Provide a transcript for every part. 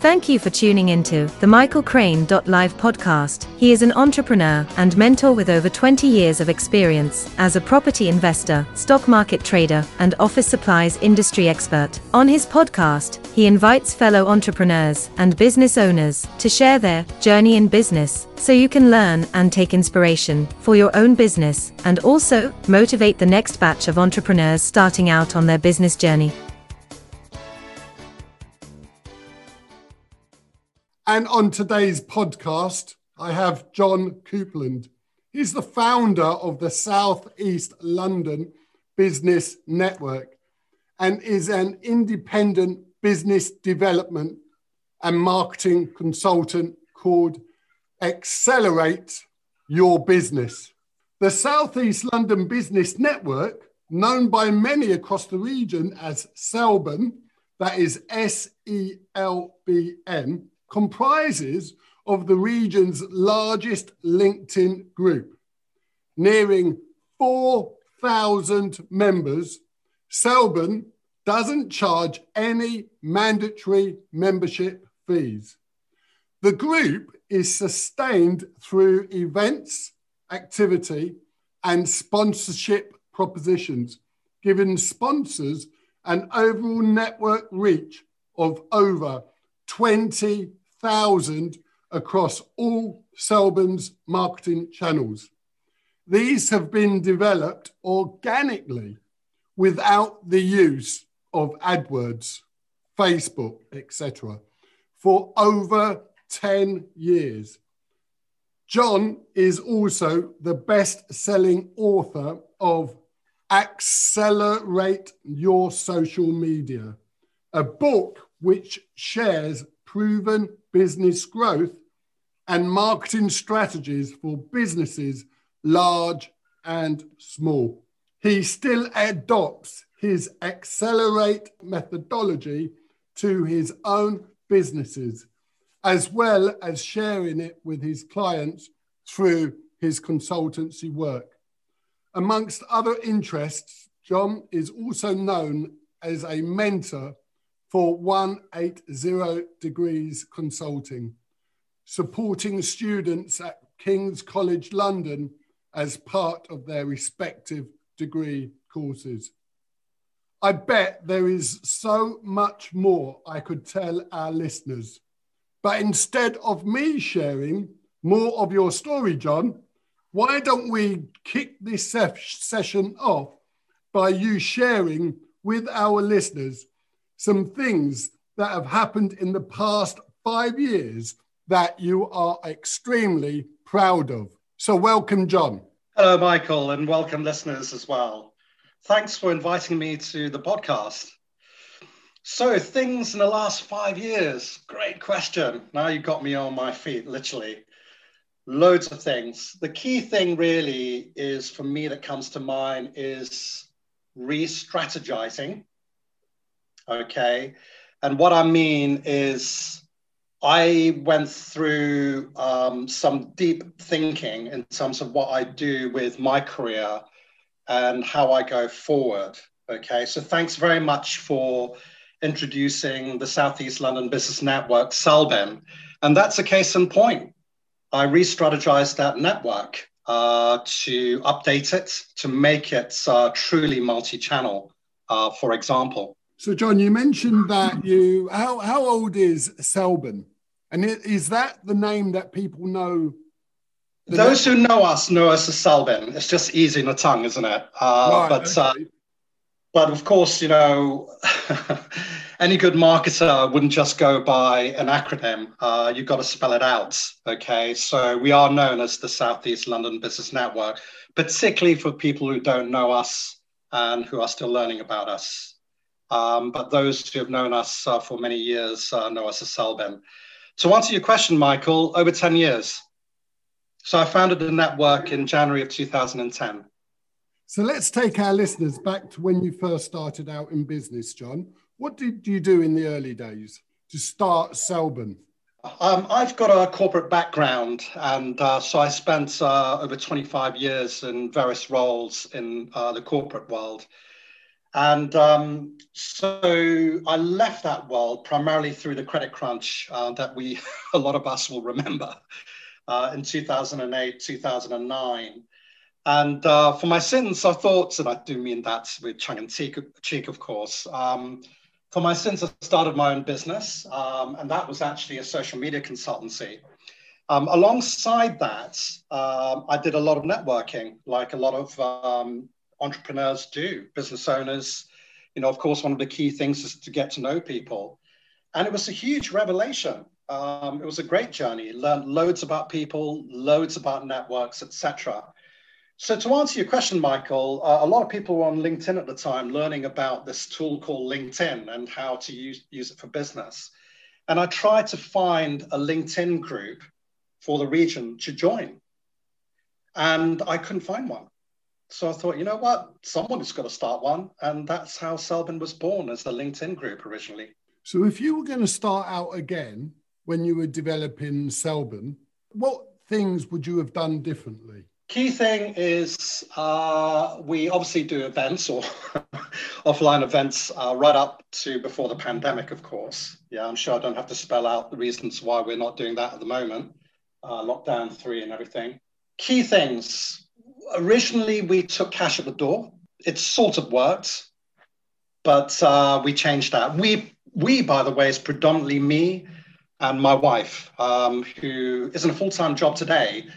Thank you for tuning into the Michael Crane Live podcast. He is an entrepreneur and mentor with over 20 years of experience as a property investor, stock market trader, and office supplies industry expert. On his podcast, he invites fellow entrepreneurs and business owners to share their journey in business so you can learn and take inspiration for your own business and also motivate the next batch of entrepreneurs starting out on their business journey. And on today's podcast, I have John Coupland. He's the founder of the South East London Business Network and is an independent business development and marketing consultant called Accelerate Your Business. The South East London Business Network, known by many across the region as Selbn, that is S E L B N, comprises of the region's largest LinkedIn group. Nearing 4,000 members, Selbn doesn't charge any mandatory membership fees. The group is sustained through events, activity, and sponsorship propositions, giving sponsors an overall network reach of over 20 thousand across all Selbn's marketing channels. These have been developed organically without the use of AdWords, Facebook, etc., for over 10 years. John is also the best selling author of Accelerate Your Social Media, a book which shares proven business growth and marketing strategies for businesses large and small. He still adopts his accelerate methodology to his own businesses, as well as sharing it with his clients through his consultancy work. Amongst other interests, John is also known as a mentor for 180 Degrees Consulting, supporting students at King's College London as part of their respective degree courses. I bet there is so much more I could tell our listeners. But instead of me sharing more of your story, John, why don't we kick this session off by you sharing with our listeners some things that have happened in the past five years that you are extremely proud of. So, welcome, John. Hello, Michael, and welcome, listeners, as well. Thanks for inviting me to the podcast. So, things in the last five years. Great question. Now you got me on my feet, literally. Loads of things. The key thing, really, is for me that comes to mind is re strategizing Okay. And what I mean is, I went through um, some deep thinking in terms of what I do with my career and how I go forward. Okay. So thanks very much for introducing the Southeast London Business Network, Selbn. And that's a case in point. I re strategized that network uh, to update it, to make it uh, truly multi channel, uh, for example. So, John, you mentioned that you how how old is Selbn, and is that the name that people know? Those name? who know us know us as Selbn. It's just easy in the tongue, isn't it? Uh, right, but uh, okay. uh, but of course, you know, any good marketer wouldn't just go by an acronym. Uh, you've got to spell it out. Okay, so we are known as the Southeast London Business Network, particularly for people who don't know us and who are still learning about us. Um, but those who have known us uh, for many years uh, know us as Selbn. To answer your question, Michael, over 10 years. So I founded the network in January of 2010. So let's take our listeners back to when you first started out in business, John. What did you do in the early days to start Selbn? Um, I've got a corporate background, and uh, so I spent uh, over 25 years in various roles in uh, the corporate world. And um, so I left that world primarily through the credit crunch uh, that we, a lot of us will remember uh, in 2008, 2009. And uh, for my sins, I thought, and I do mean that with tongue and cheek, of course. Um, for my sins, I started my own business, um, and that was actually a social media consultancy. Um, alongside that, um, I did a lot of networking, like a lot of um, entrepreneurs do, business owners. You know, of course, one of the key things is to get to know people. And it was a huge revelation. Um, it was a great journey. Learned loads about people, loads about networks, etc. So to answer your question, Michael, uh, a lot of people were on LinkedIn at the time learning about this tool called LinkedIn and how to use, use it for business. And I tried to find a LinkedIn group for the region to join. And I couldn't find one. So I thought, you know what? Someone's got to start one. And that's how Selbn was born as the LinkedIn group originally. So if you were going to start out again when you were developing Selbn, what things would you have done differently? Key thing is uh, we obviously do events or offline events uh, right up to before the pandemic, of course. Yeah, I'm sure I don't have to spell out the reasons why we're not doing that at the moment, uh, lockdown three and everything. Key things. Originally, we took cash at the door. It sort of worked, but uh, we changed that. We, we, by the way, is predominantly me and my wife, um, who is in a full time job today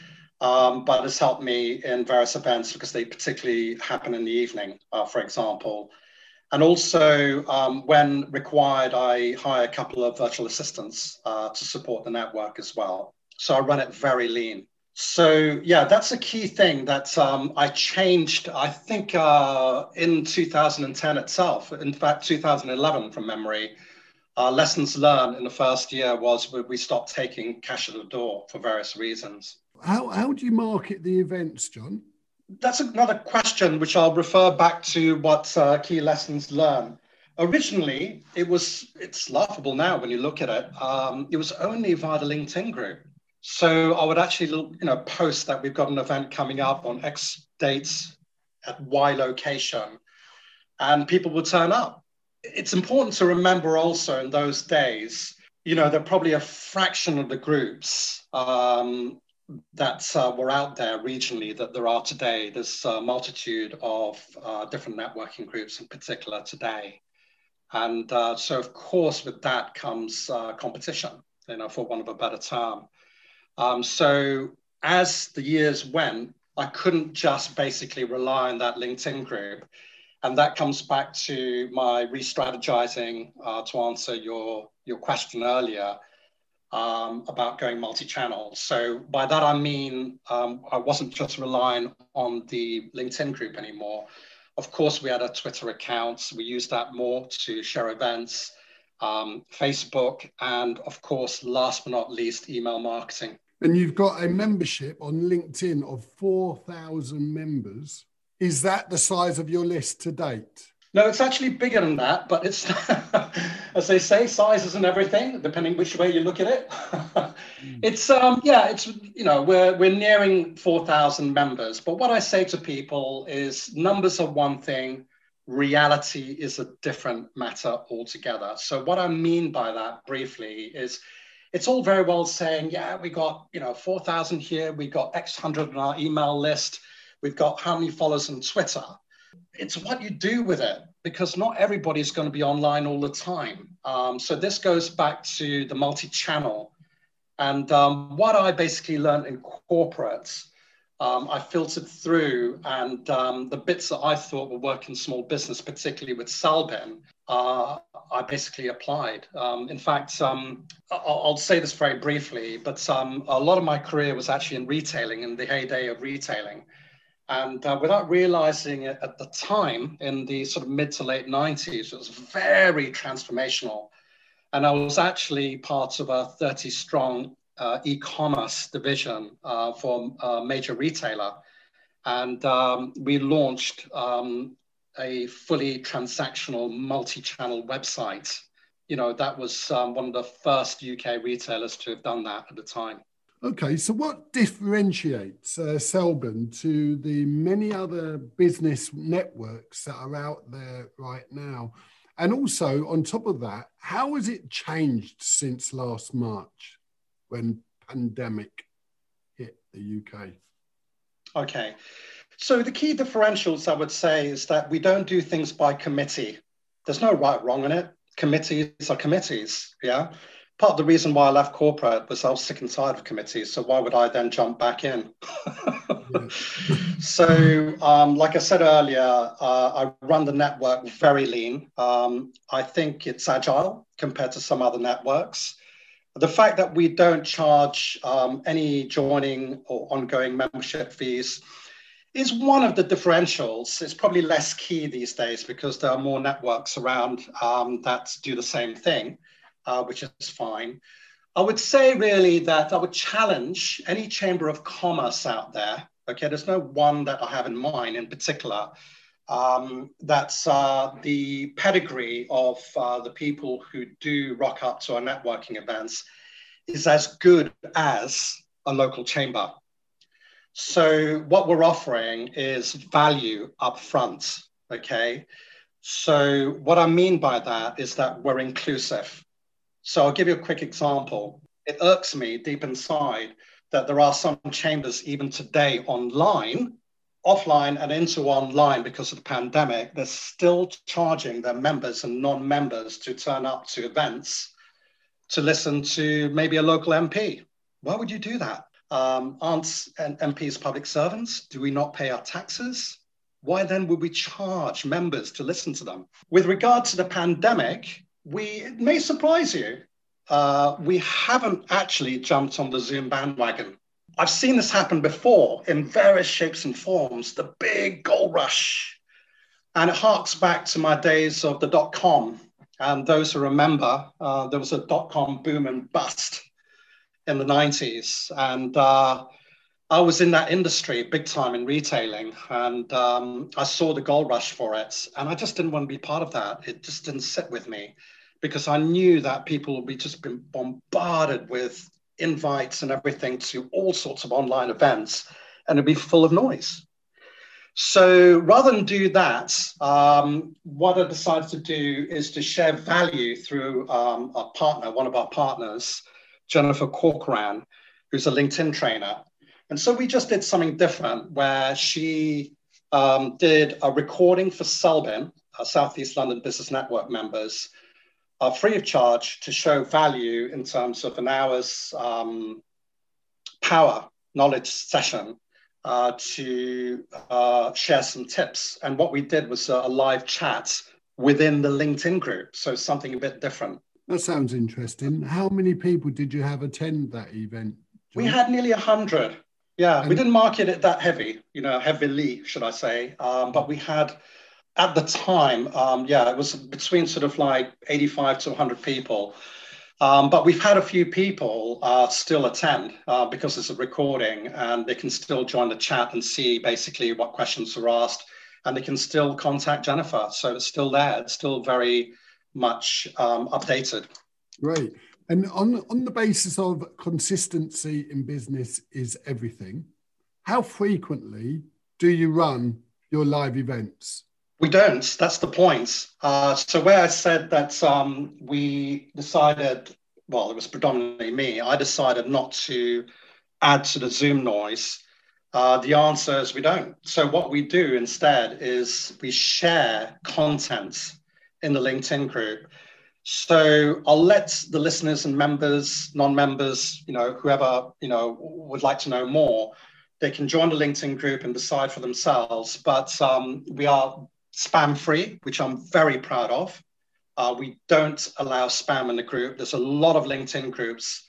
um, but has helped me in various events because they particularly happen in the evening, uh, for example. And also, um, when required, I hire a couple of virtual assistants uh, to support the network as well. So I run it very lean. So yeah, that's a key thing that um, I changed. I think uh, in 2010 itself. In fact, 2011 from memory. Our lessons learned in the first year was we stopped taking cash at the door for various reasons. How, how do you market the events, John? That's another question which I'll refer back to what uh, key lessons learned. Originally, it was it's laughable now when you look at it. Um, it was only via the LinkedIn group. So I would actually you know post that we've got an event coming up on X dates at Y location, and people would turn up. It's important to remember also in those days, you know, there are probably a fraction of the groups um, that uh, were out there regionally that there are today. There's a multitude of uh, different networking groups in particular today. And uh, so, of course, with that comes uh, competition, you know, for want of a better term. Um, so as the years went, I couldn't just basically rely on that LinkedIn group. And that comes back to my re-strategizing uh, to answer your, your question earlier um, about going multi-channel. So by that I mean um, I wasn't just relying on the LinkedIn group anymore. Of course, we had a Twitter account. We used that more to share events, um, Facebook, and of course, last but not least, email marketing. And you've got a membership on LinkedIn of 4,000 members. Is that the size of your list to date? No, it's actually bigger than that, but it's, as they say, size isn't everything, depending which way you look at it. mm. It's, um, yeah, it's, you know, we're, we're nearing 4,000 members. But what I say to people is numbers are one thing, reality is a different matter altogether. So what I mean by that briefly is it's all very well saying, yeah, we got, you know, 4,000 here, we got X hundred on our email list, we've got how many followers on Twitter it's what you do with it because not everybody's going to be online all the time. Um, so this goes back to the multi-channel. And um, what I basically learned in corporates, um, I filtered through and um, the bits that I thought would work in small business, particularly with Selbn, uh, I basically applied. Um, in fact, um, I'll, I'll, say this very briefly, but a lot of my career was actually in retailing, in the heyday of retailing. And uh, without realizing it at the time, in the sort of mid to late 90s, it was very transformational. And I was actually part of a 30 strong uh, e commerce division uh, for a major retailer. And um, we launched um, a fully transactional multi channel website. You know, that was um, one of the first UK retailers to have done that at the time. Okay, so what differentiates uh, to the many other business networks that are out there right now? And also, on top of that, how has it changed since last March when pandemic hit the UK? Okay, so the key differentials I would say is that we don't do things by committee. There's no right wrong in it. Committees are committees, yeah part of the reason why I left corporate was I was sick and tired of committees. So why would I then jump back in? so, um, like I said earlier, uh, I run the network very lean. Um, I think it's agile compared to some other networks. The fact that we don't charge um, any joining or ongoing membership fees is one of the differentials. It's probably less key these days because there are more networks around um, that do the same thing uh, which is fine. I would say really that I would challenge any chamber of commerce out there. Okay, there's no one that I have in mind in particular. Um, that's uh, the pedigree of uh, the people who do rock up to our networking events is as good as a local chamber. So what we're offering is value up front. Okay. So what I mean by that is that we're inclusive. So I'll give you a quick example. It irks me deep inside that there are some chambers even today online, offline and into online because of the pandemic, they're still charging their members and non-members to turn up to events to listen to maybe a local MP. Why would you do that? Um, aren't MPs public servants? Do we not pay our taxes? Why then would we charge members to listen to them? With regard to the pandemic, we it may surprise you. Uh, we haven't actually jumped on the Zoom bandwagon. I've seen this happen before in various shapes and forms. The big gold rush, and it harks back to my days of the dot com. And those who remember, uh, there was a dot com boom and bust in the 90s, and uh, I was in that industry big time in retailing, and um, I saw the gold rush for it, and I just didn't want to be part of that. It just didn't sit with me because I knew that people would be just been bombarded with invites and everything to all sorts of online events, and it'd be full of noise. So rather than do that, um, what I decided to do is to share value through um, a partner, one of our partners, Jennifer Corcoran, who's a LinkedIn trainer. And so we just did something different where she um, did a recording for Selbn, our Southeast London Business Network members, uh, free of charge to show value in terms of an hour's um, power knowledge session uh, to uh, share some tips. And what we did was a live chat within the LinkedIn group. So something a bit different. That sounds interesting. How many people did you have attend that event? John? We had nearly 100. Yeah, and we didn't market it that heavy, you know, heavily, should I say. Um, but we had, at the time, um, yeah, it was between sort of like 85 to 100 people. Um, but we've had a few people uh, still attend uh, because it's a recording and they can still join the chat and see basically what questions are asked and they can still contact Jennifer. So it's still there. It's still very much um, updated. Right. And on, on the basis of consistency in business is everything, how frequently do you run your live events? We don't. That's the point. Uh, so where I said that um, we decided, well, it was predominantly me. I decided not to add to the Zoom noise. Uh, the answer is we don't. So what we do instead is we share content in the LinkedIn group. So I'll let the listeners and members, non-members, you know, whoever you know would like to know more, they can join the LinkedIn group and decide for themselves. But um, we are spam free, which I'm very proud of. Uh, we don't allow spam in the group. There's a lot of LinkedIn groups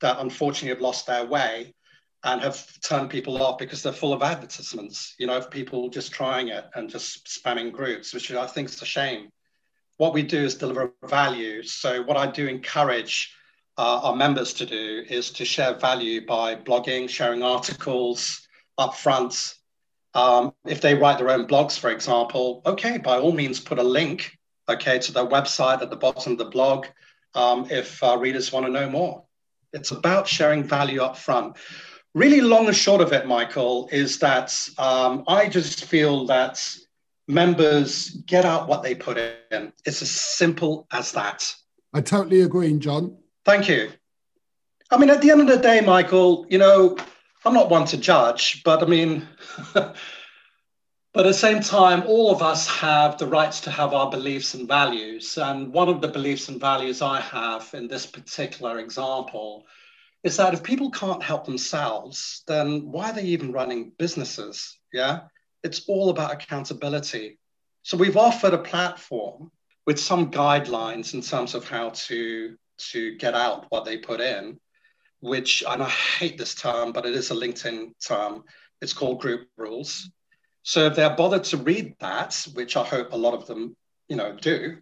that unfortunately have lost their way and have turned people off because they're full of advertisements, you know, of people just trying it and just spamming groups, which I think is a shame what we do is deliver value. So what I do encourage uh, our members to do is to share value by blogging, sharing articles up front. Um, if they write their own blogs, for example, okay, by all means, put a link, okay, to their website at the bottom of the blog um, if uh, readers want to know more. It's about sharing value up front. Really, long and short of it, Michael, is that um, I just feel that members get out what they put in. It's as simple as that. I totally agree, John. Thank you. I mean, at the end of the day, Michael, you know, I'm not one to judge, but I mean, But at the same time, all of us have the rights to have our beliefs and values. And one of the beliefs and values I have in this particular example is that if people can't help themselves, then why are they even running businesses? Yeah. It's all about accountability. So we've offered a platform with some guidelines in terms of how to, to get out what they put in, which, and I hate this term, but it is a LinkedIn term. It's called group rules so if they're bothered to read that, which I hope a lot of them, you know, do,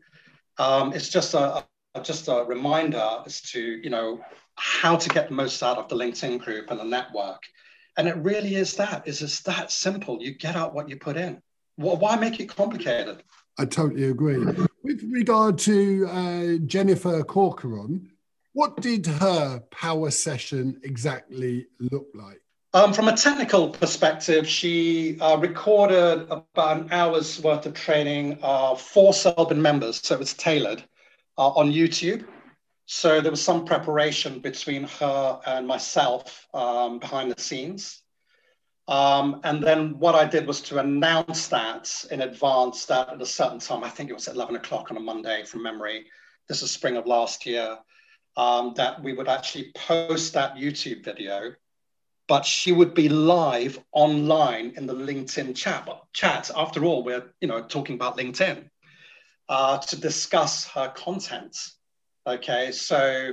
um, it's just a, a, just a reminder as to you know how to get the most out of the LinkedIn group and the network. And it really is that. It's just that simple. You get out what you put in. Why make it complicated? I totally agree. With regard to uh, Jennifer Corcoran, what did her power session exactly look like? Um, from a technical perspective, she uh, recorded about an hour's worth of training uh, for Selbn members, so it was tailored uh, on YouTube. So there was some preparation between her and myself um, behind the scenes. Um, and then what I did was to announce that in advance that at a certain time, I think it was 11 o'clock on a Monday from memory, this is spring of last year, um, that we would actually post that YouTube video but she would be live online in the LinkedIn chat. Chat. After all, we're you know talking about LinkedIn uh, to discuss her content. Okay, so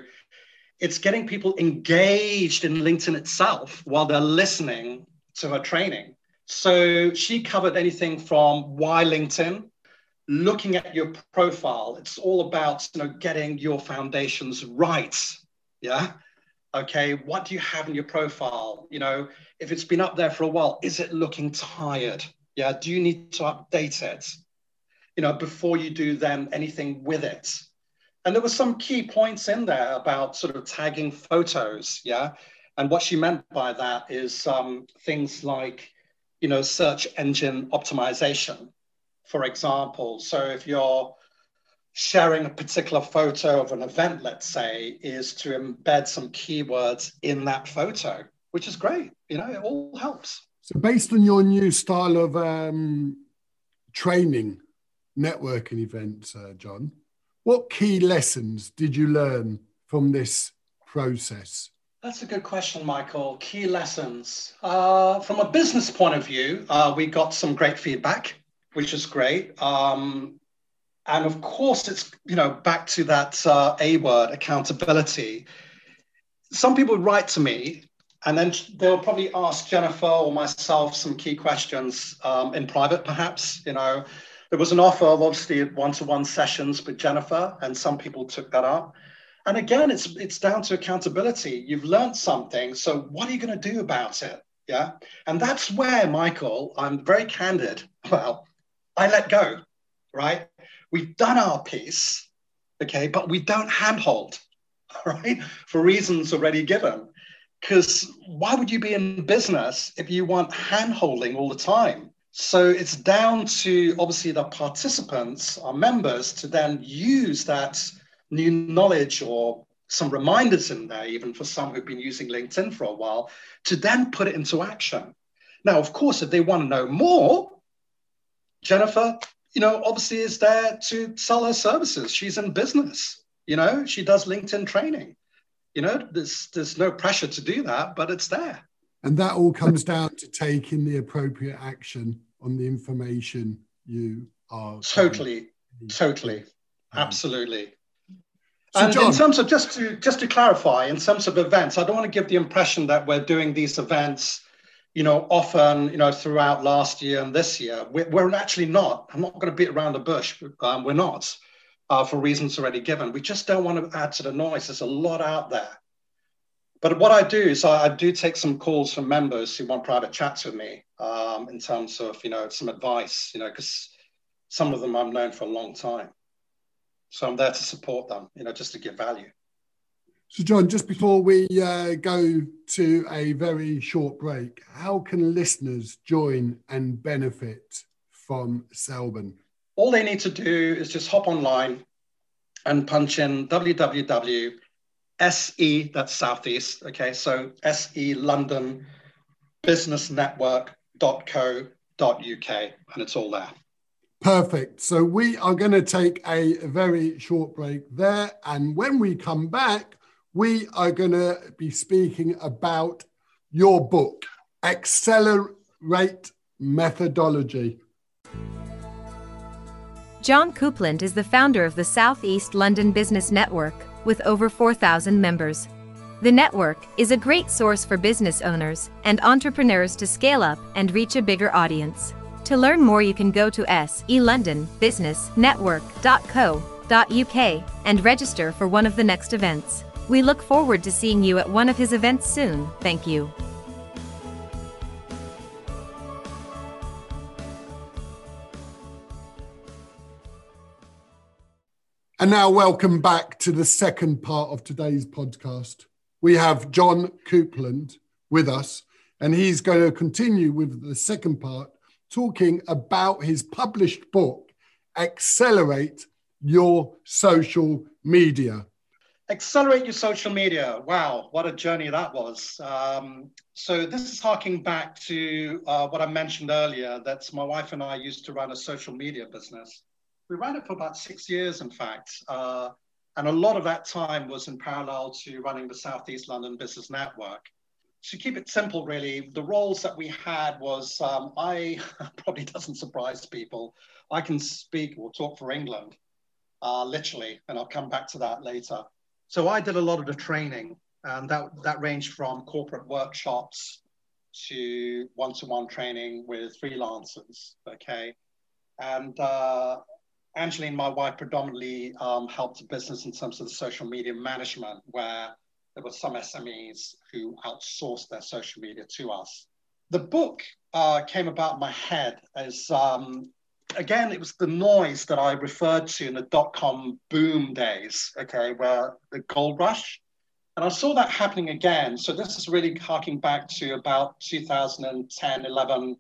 it's getting people engaged in LinkedIn itself while they're listening to her training. So she covered anything from why LinkedIn, looking at your profile. It's all about you know getting your foundations right. Yeah okay what do you have in your profile you know if it's been up there for a while is it looking tired yeah do you need to update it you know before you do then anything with it and there were some key points in there about sort of tagging photos yeah and what she meant by that is um, things like you know search engine optimization for example so if you're sharing a particular photo of an event, let's say, is to embed some keywords in that photo, which is great. You know, it all helps. So, based on your new style of um, training, networking events, uh, John, what key lessons did you learn from this process? That's a good question, Michael. Key lessons. Uh, from a business point of view, uh, we got some great feedback, which is great. Um, and of course, it's you know back to that uh, A word, accountability. Some people write to me, and then they'll probably ask Jennifer or myself some key questions um, in private, perhaps. You know, there was an offer of obviously one-to-one sessions with Jennifer, and some people took that up. And again, it's it's down to accountability. You've learned something, so what are you going to do about it? Yeah, and that's where Michael, I'm very candid. Well, I let go, right? We've done our piece, okay, but we don't handhold, right, for reasons already given. Because why would you be in business if you want handholding all the time? So it's down to obviously the participants, our members, to then use that new knowledge or some reminders in there, even for some who've been using LinkedIn for a while, to then put it into action. Now, of course, if they want to know more, Jennifer, you know, obviously is there to sell her services. She's in business, you know, she does LinkedIn training. You know, there's there's no pressure to do that, but it's there. And that all comes down to taking the appropriate action on the information you are totally, totally, um, absolutely. So and John, in terms of just to just to clarify, in terms of events, I don't want to give the impression that we're doing these events you know, often, you know, throughout last year and this year, we're, we're actually not. I'm not going to beat around the bush. Um, we're not, uh, for reasons already given. We just don't want to add to the noise. There's a lot out there. But what I do is I, I do take some calls from members who want private chats with me um, in terms of, you know, some advice, you know, because some of them I've known for a long time. So I'm there to support them, you know, just to give value. So, John, just before we uh, go to a very short break, how can listeners join and benefit from Selbn? All they need to do is just hop online and punch in www.se, that's Southeast, okay, so SE London Business Network.co.uk, and it's all there. Perfect. So we are going to take a very short break there. And when we come back, we are going to be speaking about your book, Accelerate Methodology. John Coupland is the founder of the Southeast London Business Network, with over 4,000 members. The network is a great source for business owners and entrepreneurs to scale up and reach a bigger audience. To learn more, you can go to selondonbusinessnetwork.co.uk and register for one of the next events. We look forward to seeing you at one of his events soon. Thank you. And now, welcome back to the second part of today's podcast. We have John Coupland with us, and he's going to continue with the second part, talking about his published book, Accelerate Your Social Media. Accelerate your social media. Wow, what a journey that was. Um, so, this is harking back to uh, what I mentioned earlier that my wife and I used to run a social media business. We ran it for about six years, in fact. Uh, and a lot of that time was in parallel to running the Southeast London Business Network. To keep it simple, really, the roles that we had was um, I probably doesn't surprise people. I can speak or talk for England, uh, literally, and I'll come back to that later. So I did a lot of the training, and that, that ranged from corporate workshops to one-to-one training with freelancers, okay? And uh, Angeline, my wife, predominantly um, helped the business in terms of the social media management, where there were some SMEs who outsourced their social media to us. The book uh, came about my head as um, again, it was the noise that I referred to in the dot com boom days, okay, where the gold rush. And I saw that happening again. So this is really harking back to about 2010, 11,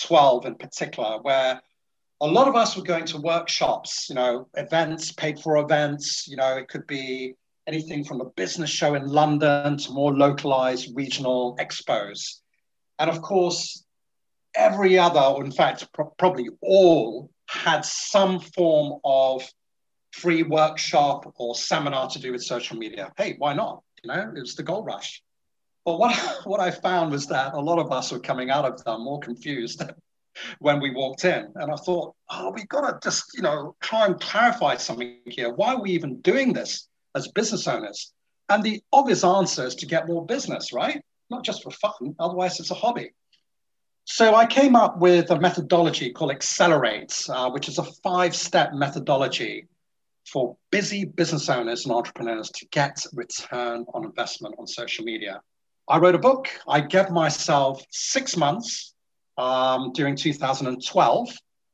12 in particular, where a lot of us were going to workshops, you know, events, paid for events, you know, it could be anything from a business show in London to more localized regional expos. And of course, every other, or in fact, pro- probably all, had some form of free workshop or seminar to do with social media. Hey, why not? You know, it was the gold rush. But what, what I found was that a lot of us were coming out of them more confused when we walked in. And I thought, oh, we've got to just, you know, try and clarify something here. Why are we even doing this as business owners? And the obvious answer is to get more business, right? Not just for fun, otherwise it's a hobby. So I came up with a methodology called Accelerate, uh, which is a five-step methodology for busy business owners and entrepreneurs to get return on investment on social media. I wrote a book. I gave myself six months um, during 2012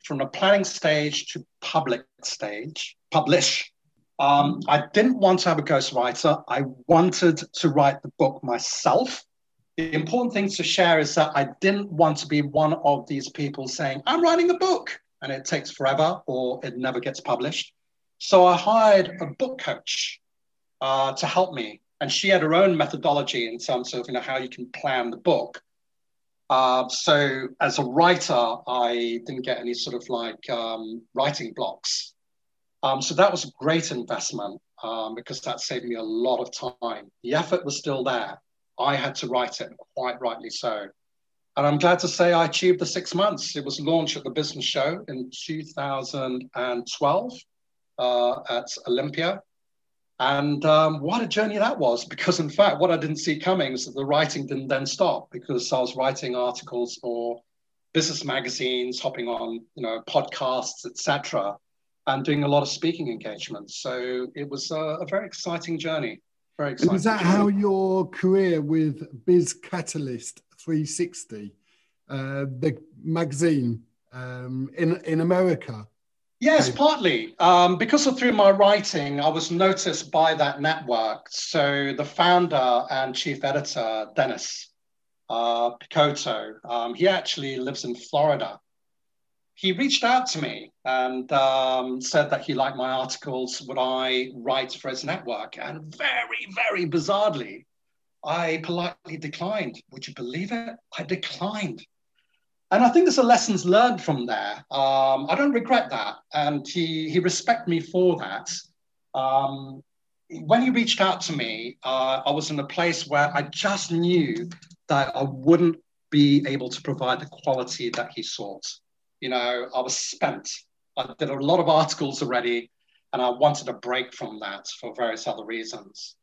from the planning stage to public stage, publish. Um, I didn't want to have a ghostwriter. I wanted to write the book myself important thing to share is that I didn't want to be one of these people saying, I'm writing a book and it takes forever or it never gets published. So I hired a book coach uh, to help me. And she had her own methodology in terms of you know, how you can plan the book. Uh, so as a writer, I didn't get any sort of like um, writing blocks. Um, so that was a great investment um, because that saved me a lot of time. The effort was still there. I had to write it, quite rightly so. And I'm glad to say I achieved the six months. It was launched at the business show in 2012 uh, at Olympia. And um, what a journey that was, because in fact, what I didn't see coming is that the writing didn't then stop because I was writing articles for business magazines, hopping on, you know, podcasts, etc., and doing a lot of speaking engagements. So it was a, a very exciting journey. Very exciting. Is that how your career with Biz Catalyst 360, uh, the magazine um, in in America, Yes, partly. Um, because of through my writing, I was noticed by that network. So the founder and chief editor, Dennis uh, Pitocco, um, he actually lives in Florida. He reached out to me and um, said that he liked my articles. Would I write for his network? And very, very bizarrely, I politely declined. Would you believe it? I declined. And I think there's a lessons learned from there. Um, I don't regret that. And he, he respected me for that. Um, when he reached out to me, uh, I was in a place where I just knew that I wouldn't be able to provide the quality that he sought. You know, I was spent. I did a lot of articles already, and I wanted a break from that for various other reasons.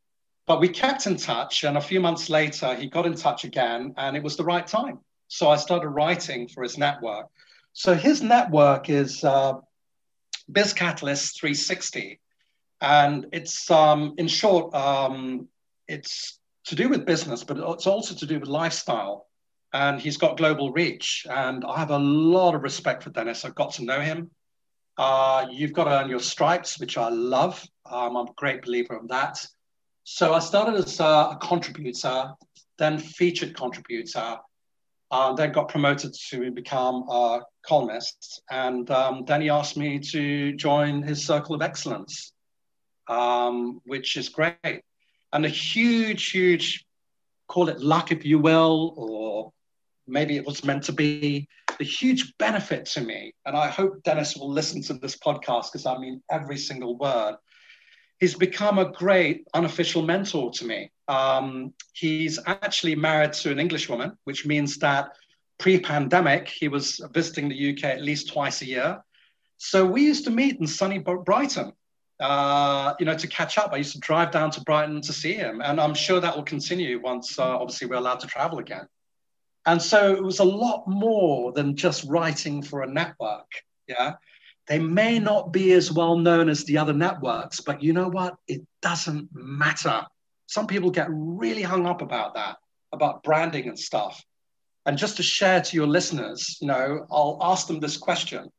But we kept in touch, and a few months later, he got in touch again, and it was the right time. So I started writing for his network. So his network is uh, Biz Catalyst 360. And it's, um, in short, um, it's to do with business, but it's also to do with lifestyle. And he's got global reach. And I have a lot of respect for Dennis. I've got to know him. Uh, you've got to earn your stripes, which I love. Um, I'm a great believer of that. So I started as a, a contributor, then featured contributor, uh, then got promoted to become a columnist. And um, then he asked me to join his circle of excellence, um, which is great. And a huge, huge, call it luck, if you will, or maybe it was meant to be, the huge benefit to me. And I hope Dennis will listen to this podcast because I mean every single word he's become a great unofficial mentor to me. Um, he's actually married to an English woman, which means that pre-pandemic he was visiting the UK at least twice a year. So we used to meet in sunny Brighton, uh, you know, to catch up. I used to drive down to Brighton to see him, and I'm sure that will continue once, uh, obviously, we're allowed to travel again. And so it was a lot more than just writing for a network. Yeah. They may not be as well known as the other networks, but you know what? It doesn't matter. Some people get really hung up about that, about branding and stuff. And just to share to your listeners, you know, I'll ask them this question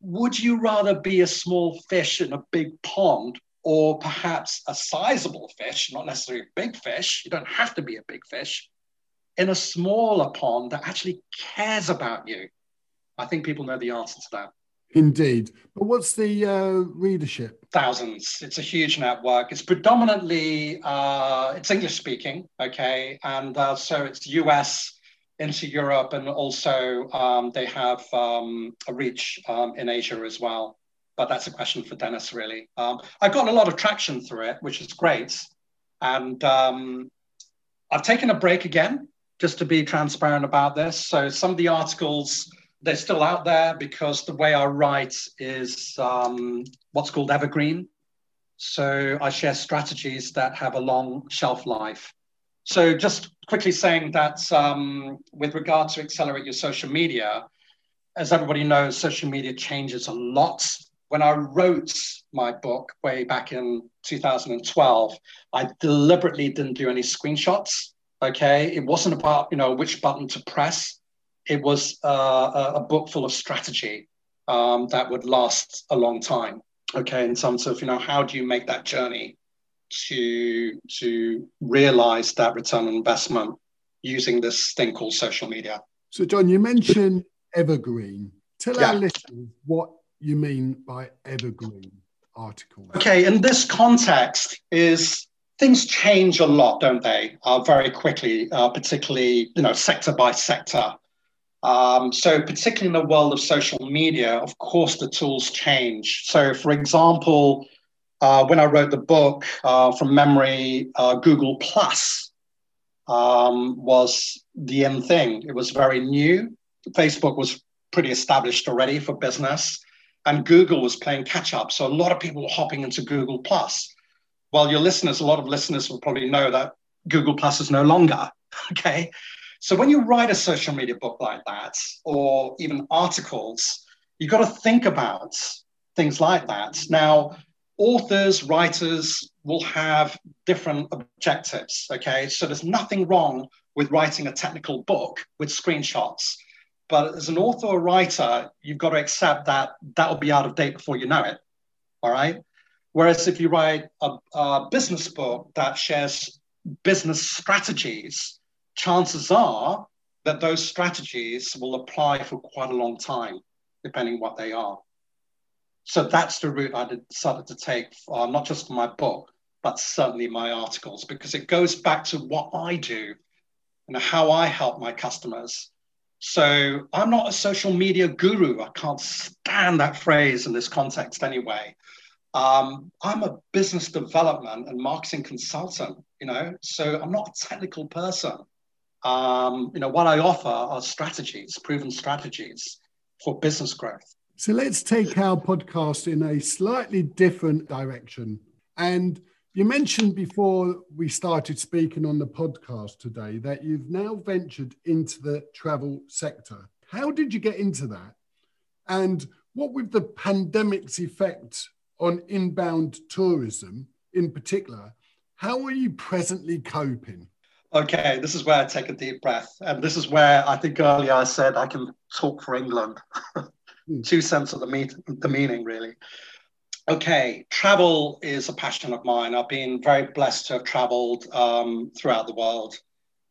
Would you rather be a small fish in a big pond or perhaps a sizable fish, not necessarily a big fish? You don't have to be a big fish in a smaller pond that actually cares about you? I think people know the answer to that. Indeed. But what's the uh, readership? Thousands. It's a huge network. It's predominantly, uh, it's English speaking, okay? And uh, so it's US into Europe and also um, they have um, a reach um, in Asia as well. But that's a question for Dennis, really. Um, I've gotten a lot of traction through it, which is great. And um, I've taken a break again, just to be transparent about this. So some of the articles they're still out there because the way I write is um, what's called evergreen. So I share strategies that have a long shelf life. So just quickly saying that um, with regard to accelerate your social media, as everybody knows, social media changes a lot. When I wrote my book way back in 2012, I deliberately didn't do any screenshots. Okay, it wasn't about you know which button to press it was uh, a book full of strategy um, that would last a long time. Okay, in terms of you know how do you make that journey to to realize that return on investment using this thing called social media. So, John, you mentioned evergreen. Tell yeah. our listeners what you mean by evergreen article. Okay, in this context, is things change a lot, don't they? Uh, very quickly, uh, particularly you know sector by sector. Um, so, particularly in the world of social media, of course, the tools change. So, for example, uh, when I wrote the book uh, from memory, uh, Google Plus um, was the end thing. It was very new. Facebook was pretty established already for business, and Google was playing catch up. So, a lot of people were hopping into Google Plus. Well, your listeners, a lot of listeners will probably know that Google Plus is no longer. Okay. So when you write a social media book like that, or even articles, you've got to think about things like that. Now, authors, writers will have different objectives. Okay. So there's nothing wrong with writing a technical book with screenshots. But as an author or writer, you've got to accept that that will be out of date before you know it. All right. Whereas if you write a, a business book that shares business strategies, chances are that those strategies will apply for quite a long time, depending what they are. So that's the route I decided to take, uh, not just for my book, but certainly my articles, because it goes back to what I do and how I help my customers. So I'm not a social media guru. I can't stand that phrase in this context anyway. Um, I'm a business development and marketing consultant, you know, so I'm not a technical person. Um, you know, what I offer are strategies, proven strategies for business growth. So let's take our podcast in a slightly different direction. And you mentioned before we started speaking on the podcast today that you've now ventured into the travel sector. How did you get into that? And what with the pandemic's effect on inbound tourism in particular, how are you presently coping? Okay, this is where I take a deep breath. And this is where I think earlier I said I can talk for England. Hmm. Two cents of the, meet, the meaning, really. Okay, travel is a passion of mine. I've been very blessed to have traveled um, throughout the world.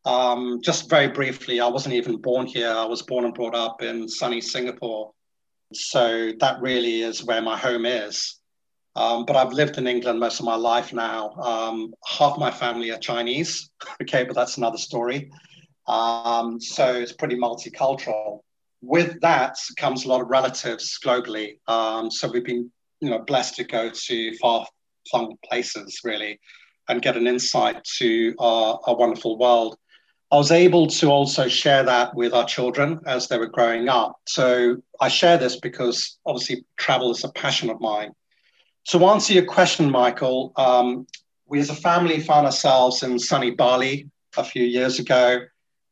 Um, just very briefly, I wasn't even born here. I was born and brought up in sunny Singapore. So that really is where my home is. Um, but I've lived in England most of my life now. Um, half my family are Chinese, okay, but that's another story. Um, so it's pretty multicultural. With that comes a lot of relatives globally. Um, so we've been you know blessed to go to far flung places really and get an insight to our, our wonderful world. I was able to also share that with our children as they were growing up. So I share this because obviously travel is a passion of mine. To answer your question, Michael, um, we as a family found ourselves in sunny Bali a few years ago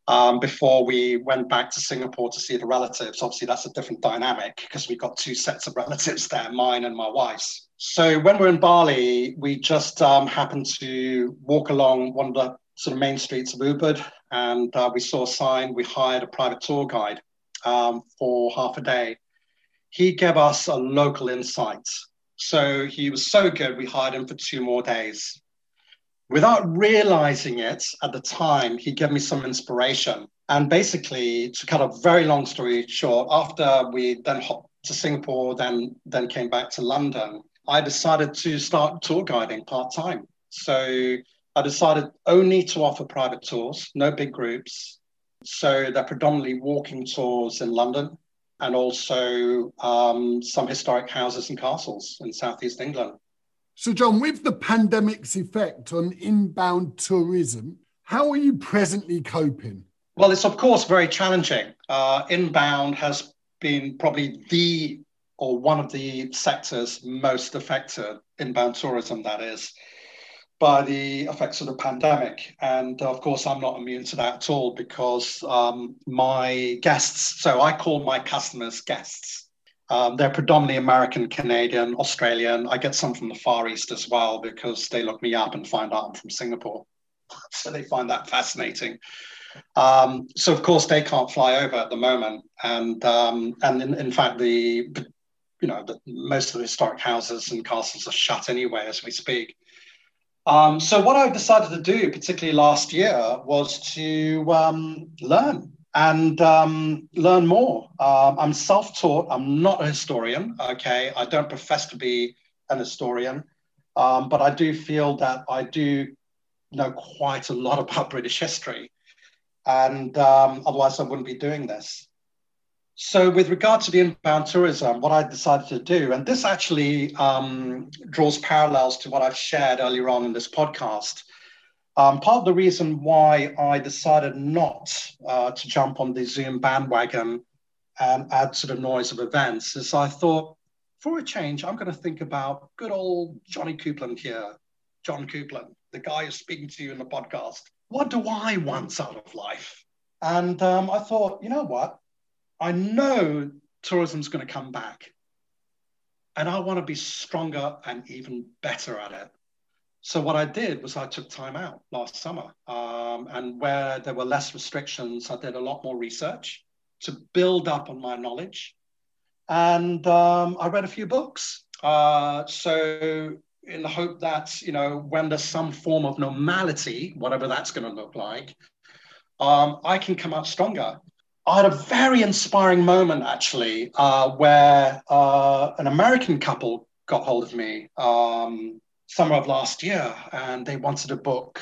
um, before we went back to Singapore to see the relatives. Obviously, that's a different dynamic because we've got two sets of relatives there, mine and my wife's. So when we're in Bali, we just um, happened to walk along one of the sort of main streets of Ubud, and uh, we saw a sign. We hired a private tour guide um, for half a day. He gave us a local insight. So he was so good, we hired him for two more days without realizing it at the time, he gave me some inspiration. And basically, to cut a very long story short, after we then hopped to Singapore, then then came back to London, I decided to start tour guiding part time. So I decided only to offer private tours, no big groups. So they're predominantly walking tours in London and also um, some historic houses and castles in southeast England. So, John, with the pandemic's effect on inbound tourism, how are you presently coping? Well, it's of course very challenging. Uh, inbound has been probably the or one of the sectors most affected, inbound tourism, that is, by the effects of the pandemic. And of course, I'm not immune to that at all because um, my guests, so I call my customers guests. Um, they're predominantly American, Canadian, Australian. I get some from the Far East as well because they look me up and find out I'm from Singapore. so they find that fascinating. Um, so of course they can't fly over at the moment, and um, and in, in, fact the you know the, most of the historic houses and castles are shut anyway as we speak. Um, so what I decided to do, particularly last year, was to um, learn and um, learn more. Um, I'm self taught, I'm not a historian, okay? I don't profess to be an historian, um, but I do feel that I do know quite a lot about British history. And um, otherwise, I wouldn't be doing this. So, with regard to the inbound tourism, what I decided to do, and this actually um, draws parallels to what I've shared earlier on in this podcast, um, part of the reason why I decided not uh, to jump on the Zoom bandwagon and add to the noise of events is I thought, for a change, I'm going to think about good old Johnny Coupland here, John Coupland, the guy who's speaking to you in the podcast. What do I want out of life? And um, I thought, you know what? I know tourism's going to come back. And I want to be stronger and even better at it. So what I did was I took time out last summer, um, and where there were less restrictions, I did a lot more research. to build up on my knowledge. And um, I read a few books. Uh, so in the hope that, you know, when there's some form of normality, whatever that's going to look like, um, I can come out stronger. I had a very inspiring moment actually, uh, where uh, an American couple got hold of me um, summer of last year, and they wanted to book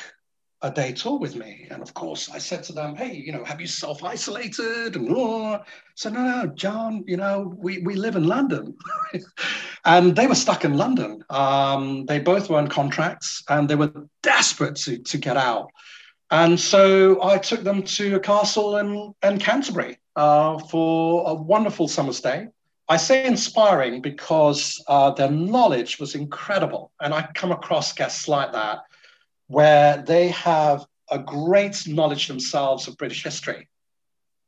a day tour with me. And of course, I said to them, "Hey, you know, have you self isolated?" And oh. so no, no, John, you know, we we live in London, and they were stuck in London. Um, they both were on contracts, and they were desperate to to get out. And so I took them to a castle in, in Canterbury uh, for a wonderful summer stay. I say inspiring because uh, their knowledge was incredible. And I come across guests like that where they have a great knowledge themselves of British history.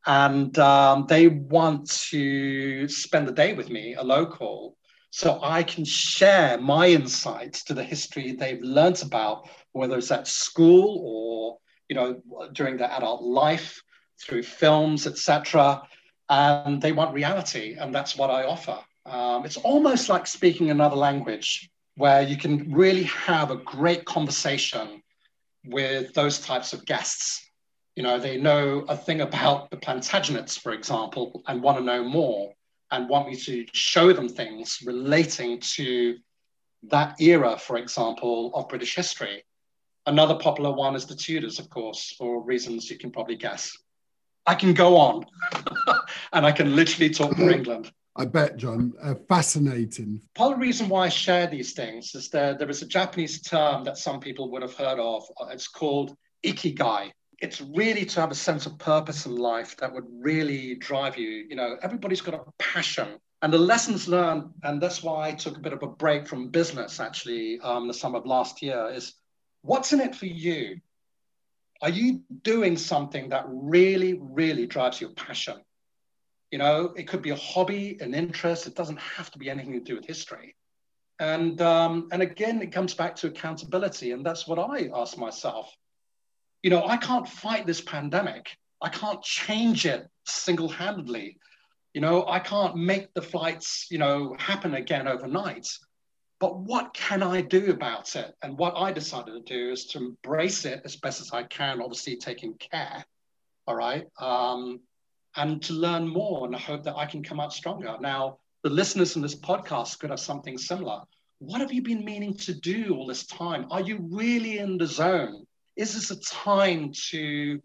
And um, they want to spend the day with me, a local, so I can share my insights to the history they've learned about, whether it's at school or you know during their adult life through films, etc. And they want reality, and that's what I offer. Um, it's almost like speaking another language where you can really have a great conversation with those types of guests. You know, they know a thing about the Plantagenets, for example, and want to know more and want me to show them things relating to that era, for example, of British history. Another popular one is the Tudors, of course, for reasons you can probably guess. I can go on and I can literally talk for England. I bet, John. Uh, fascinating. Part of the reason why I share these things is that there is a Japanese term that some people would have heard of. It's called ikigai. It's really to have a sense of purpose in life that would really drive you. You know, everybody's got a passion. And the lessons learned, and that's why I took a bit of a break from business actually um, the summer of last year, is what's in it for you? Are you doing something that really, really drives your passion? You know, it could be a hobby, an interest. It doesn't have to be anything to do with history. And um, and again, it comes back to accountability, and that's what I ask myself. You know, I can't fight this pandemic. I can't change it single-handedly. You know, I can't make the flights, you know, happen again overnight. But what can I do about it? And what I decided to do is to embrace it as best as I can, obviously taking care. All right. Um, and to learn more. And I hope that I can come out stronger. Now, the listeners in this podcast could have something similar. What have you been meaning to do all this time? Are you really in the zone? Is this a time to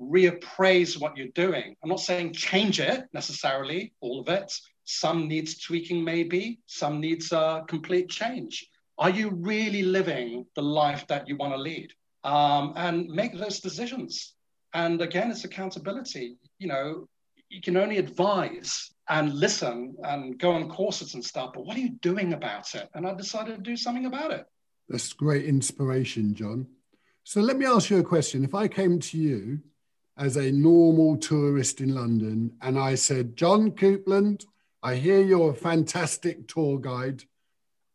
reappraise what you're doing? I'm not saying change it necessarily, all of it. Some needs tweaking, maybe. Some needs a complete change. Are you really living the life that you want to lead? Um, and make those decisions. And again, it's accountability. You know, you can only advise and listen and go on courses and stuff, but what are you doing about it? And I decided to do something about it. That's great inspiration, John. So let me ask you a question. If I came to you as a normal tourist in London and I said, John Coupland, I hear you're a fantastic tour guide.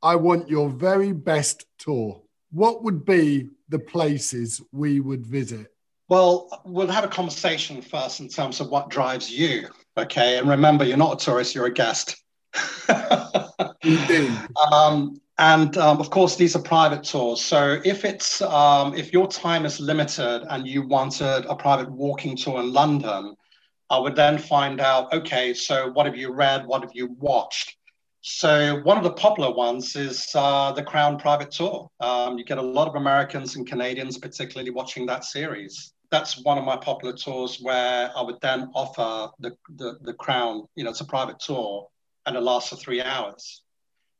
I want your very best tour. What would be the places we would visit? Well, we'll have a conversation first in terms of what drives you. Okay. And remember, you're not a tourist, you're a guest. um, and um, of course, these are private tours. So if it's um, if your time is limited and you wanted a private walking tour in London, I would then find out. Okay, so what have you read? What have you watched? So one of the popular ones is uh, the Crown Private Tour. Um, you get a lot of Americans and Canadians, particularly watching that series that's one of my popular tours where I would then offer the, the, the crown, you know, it's a private tour and it lasts for three hours.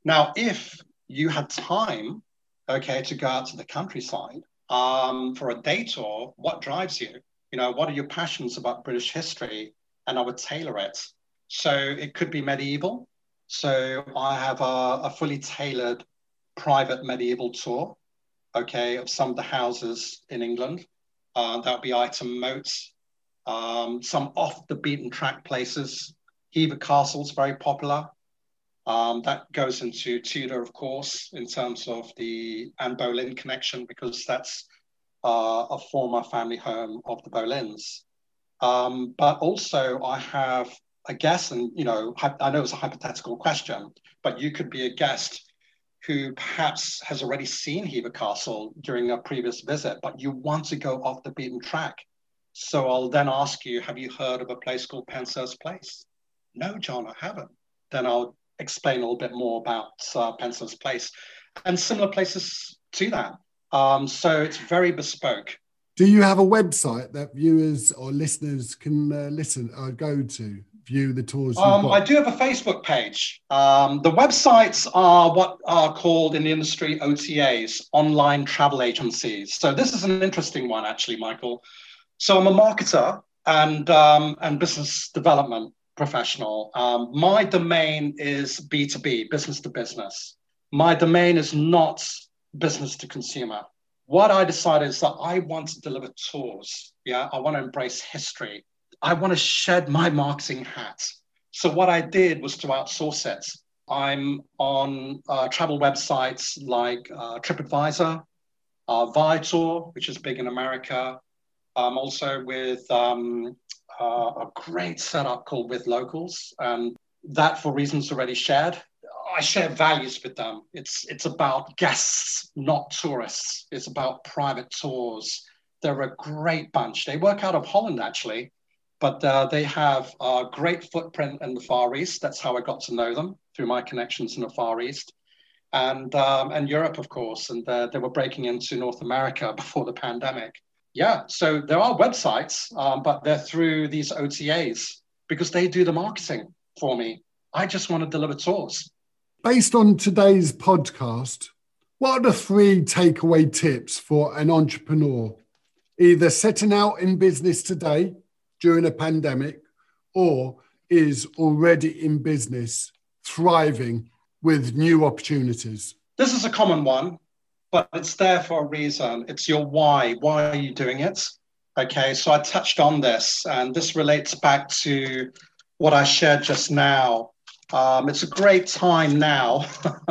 Now, if you had time, okay, to go out to the countryside um, for a day tour, what drives you? You know, what are your passions about British history? And I would tailor it. So it could be medieval. So I have a, a fully tailored private medieval tour, okay, of some of the houses in England. Uh, that would be Ightham Moats, um, some off the beaten track places. Hever Castle is very popular. Um, that goes into Tudor, of course, in terms of the Anne Boleyn connection, because that's uh, a former family home of the Boleyns. Um, but also, I have a guest, and you know, I know it's a hypothetical question, but you could be a guest who perhaps has already seen Hever Castle during a previous visit, but you want to go off the beaten track. So I'll then ask you, have you heard of a place called Penshurst Place? No, John, I haven't. Then I'll explain a little bit more about uh, Penshurst Place and similar places to that. Um, so it's very bespoke. Do you have a website that viewers or listeners can uh, listen or go to? view the tours? Um, I do have a Facebook page. Um, the websites are what are called in the industry OTAs, online travel agencies. So this is an interesting one, actually, Michael. So I'm a marketer and um, and business development professional. Um, my domain is B2B, business to business. My domain is not business to consumer. What I decided is that I want to deliver tours. Yeah, I want to embrace history. I want to shed my marketing hat. So what I did was to outsource it. I'm on uh, travel websites like uh, TripAdvisor, uh, Viator, which is big in America. I'm also with um, uh, a great setup called With Locals, and that for reasons already shared. I share values with them. It's it's about guests, not tourists. It's about private tours. They're a great bunch. They work out of Holland actually, but uh, they have a great footprint in the Far East. That's how I got to know them through my connections in the Far East, and um, and Europe, of course. And uh, they were breaking into North America before the pandemic yeah, so there are websites, um, but they're through these OTAs because they do the marketing for me. I just want to deliver tours. Based on today's podcast, what are the three takeaway tips for an entrepreneur, either setting out in business today during a pandemic or is already in business, thriving with new opportunities? This is a common one but it's there for a reason. It's your why. Why are you doing it? Okay, so I touched on this, and this relates back to what I shared just now. Um, it's a great time now,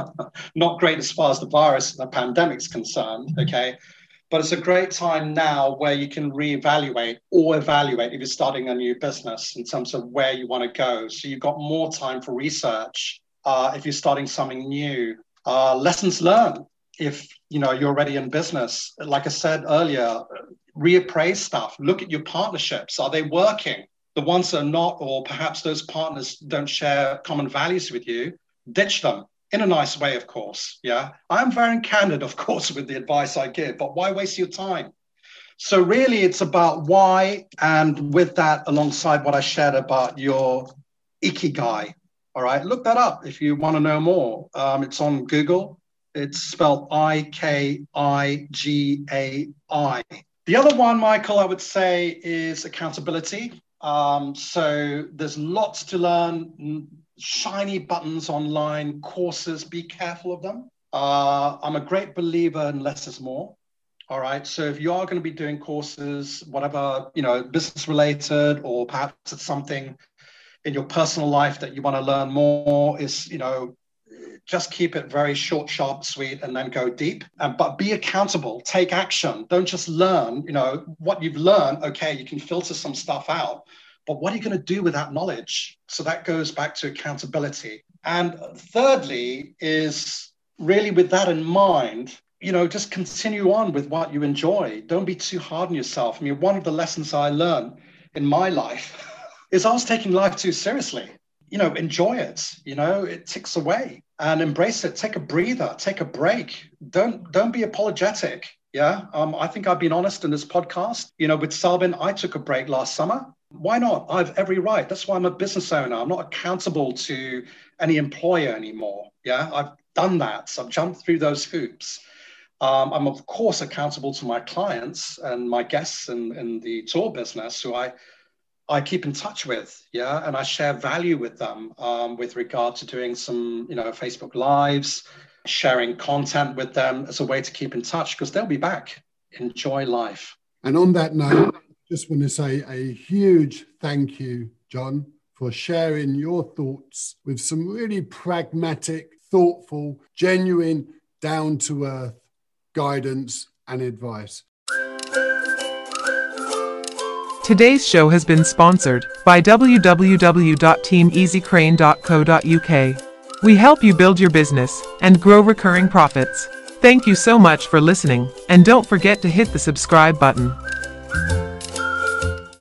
not great as far as the virus and the pandemic is concerned, okay? But it's a great time now where you can reevaluate or evaluate if you're starting a new business in terms of where you want to go. So you've got more time for research uh, if you're starting something new. Uh, lessons learned if you know you're already in business like i said earlier reappraise stuff look at your partnerships are they working the ones that are not or perhaps those partners don't share common values with you ditch them in a nice way of course yeah? I'm very candid of course with the advice i give but why waste your time? So really it's about why and with that alongside what i shared about your ikigai all right? Look that up if you want to know more. Um, it's on google. It's spelled I K I G A I. The other one, Michael, I would say is accountability. Um, so there's lots to learn, shiny buttons online, courses, be careful of them. Uh, I'm a great believer in less is more. All right. So if you are going to be doing courses, whatever, you know, business related, or perhaps it's something in your personal life that you want to learn more, is, you know, just keep it very short, sharp, sweet, and then go deep. Um, but be accountable, take action. Don't just learn, you know, what you've learned. Okay, you can filter some stuff out, but what are you going to do with that knowledge? So that goes back to accountability. And thirdly, is really with that in mind, you know, just continue on with what you enjoy. Don't be too hard on yourself. I mean, one of the lessons I learned in my life is I was taking life too seriously you know, enjoy it. You know, it ticks away and embrace it. Take a breather, take a break. Don't don't be apologetic. Yeah. Um, I think I've been honest in this podcast. You know, with Selbn, I took a break last summer. Why not? I have every right. That's why I'm a business owner. I'm not accountable to any employer anymore. Yeah. I've done that. So I've jumped through those hoops. Um, I'm of course accountable to my clients and my guests in, in the tour business who I I keep in touch with, yeah, and I share value with them um, with regard to doing some, you know, Facebook lives, sharing content with them as a way to keep in touch because they'll be back. Enjoy life. And on that note, just want to say a huge thank you, John, for sharing your thoughts with some really pragmatic, thoughtful, genuine, down to earth guidance and advice. Today's show has been sponsored by www.teameasycrane.co.uk. We help you build your business and grow recurring profits. Thank you so much for listening, and don't forget to hit the subscribe button.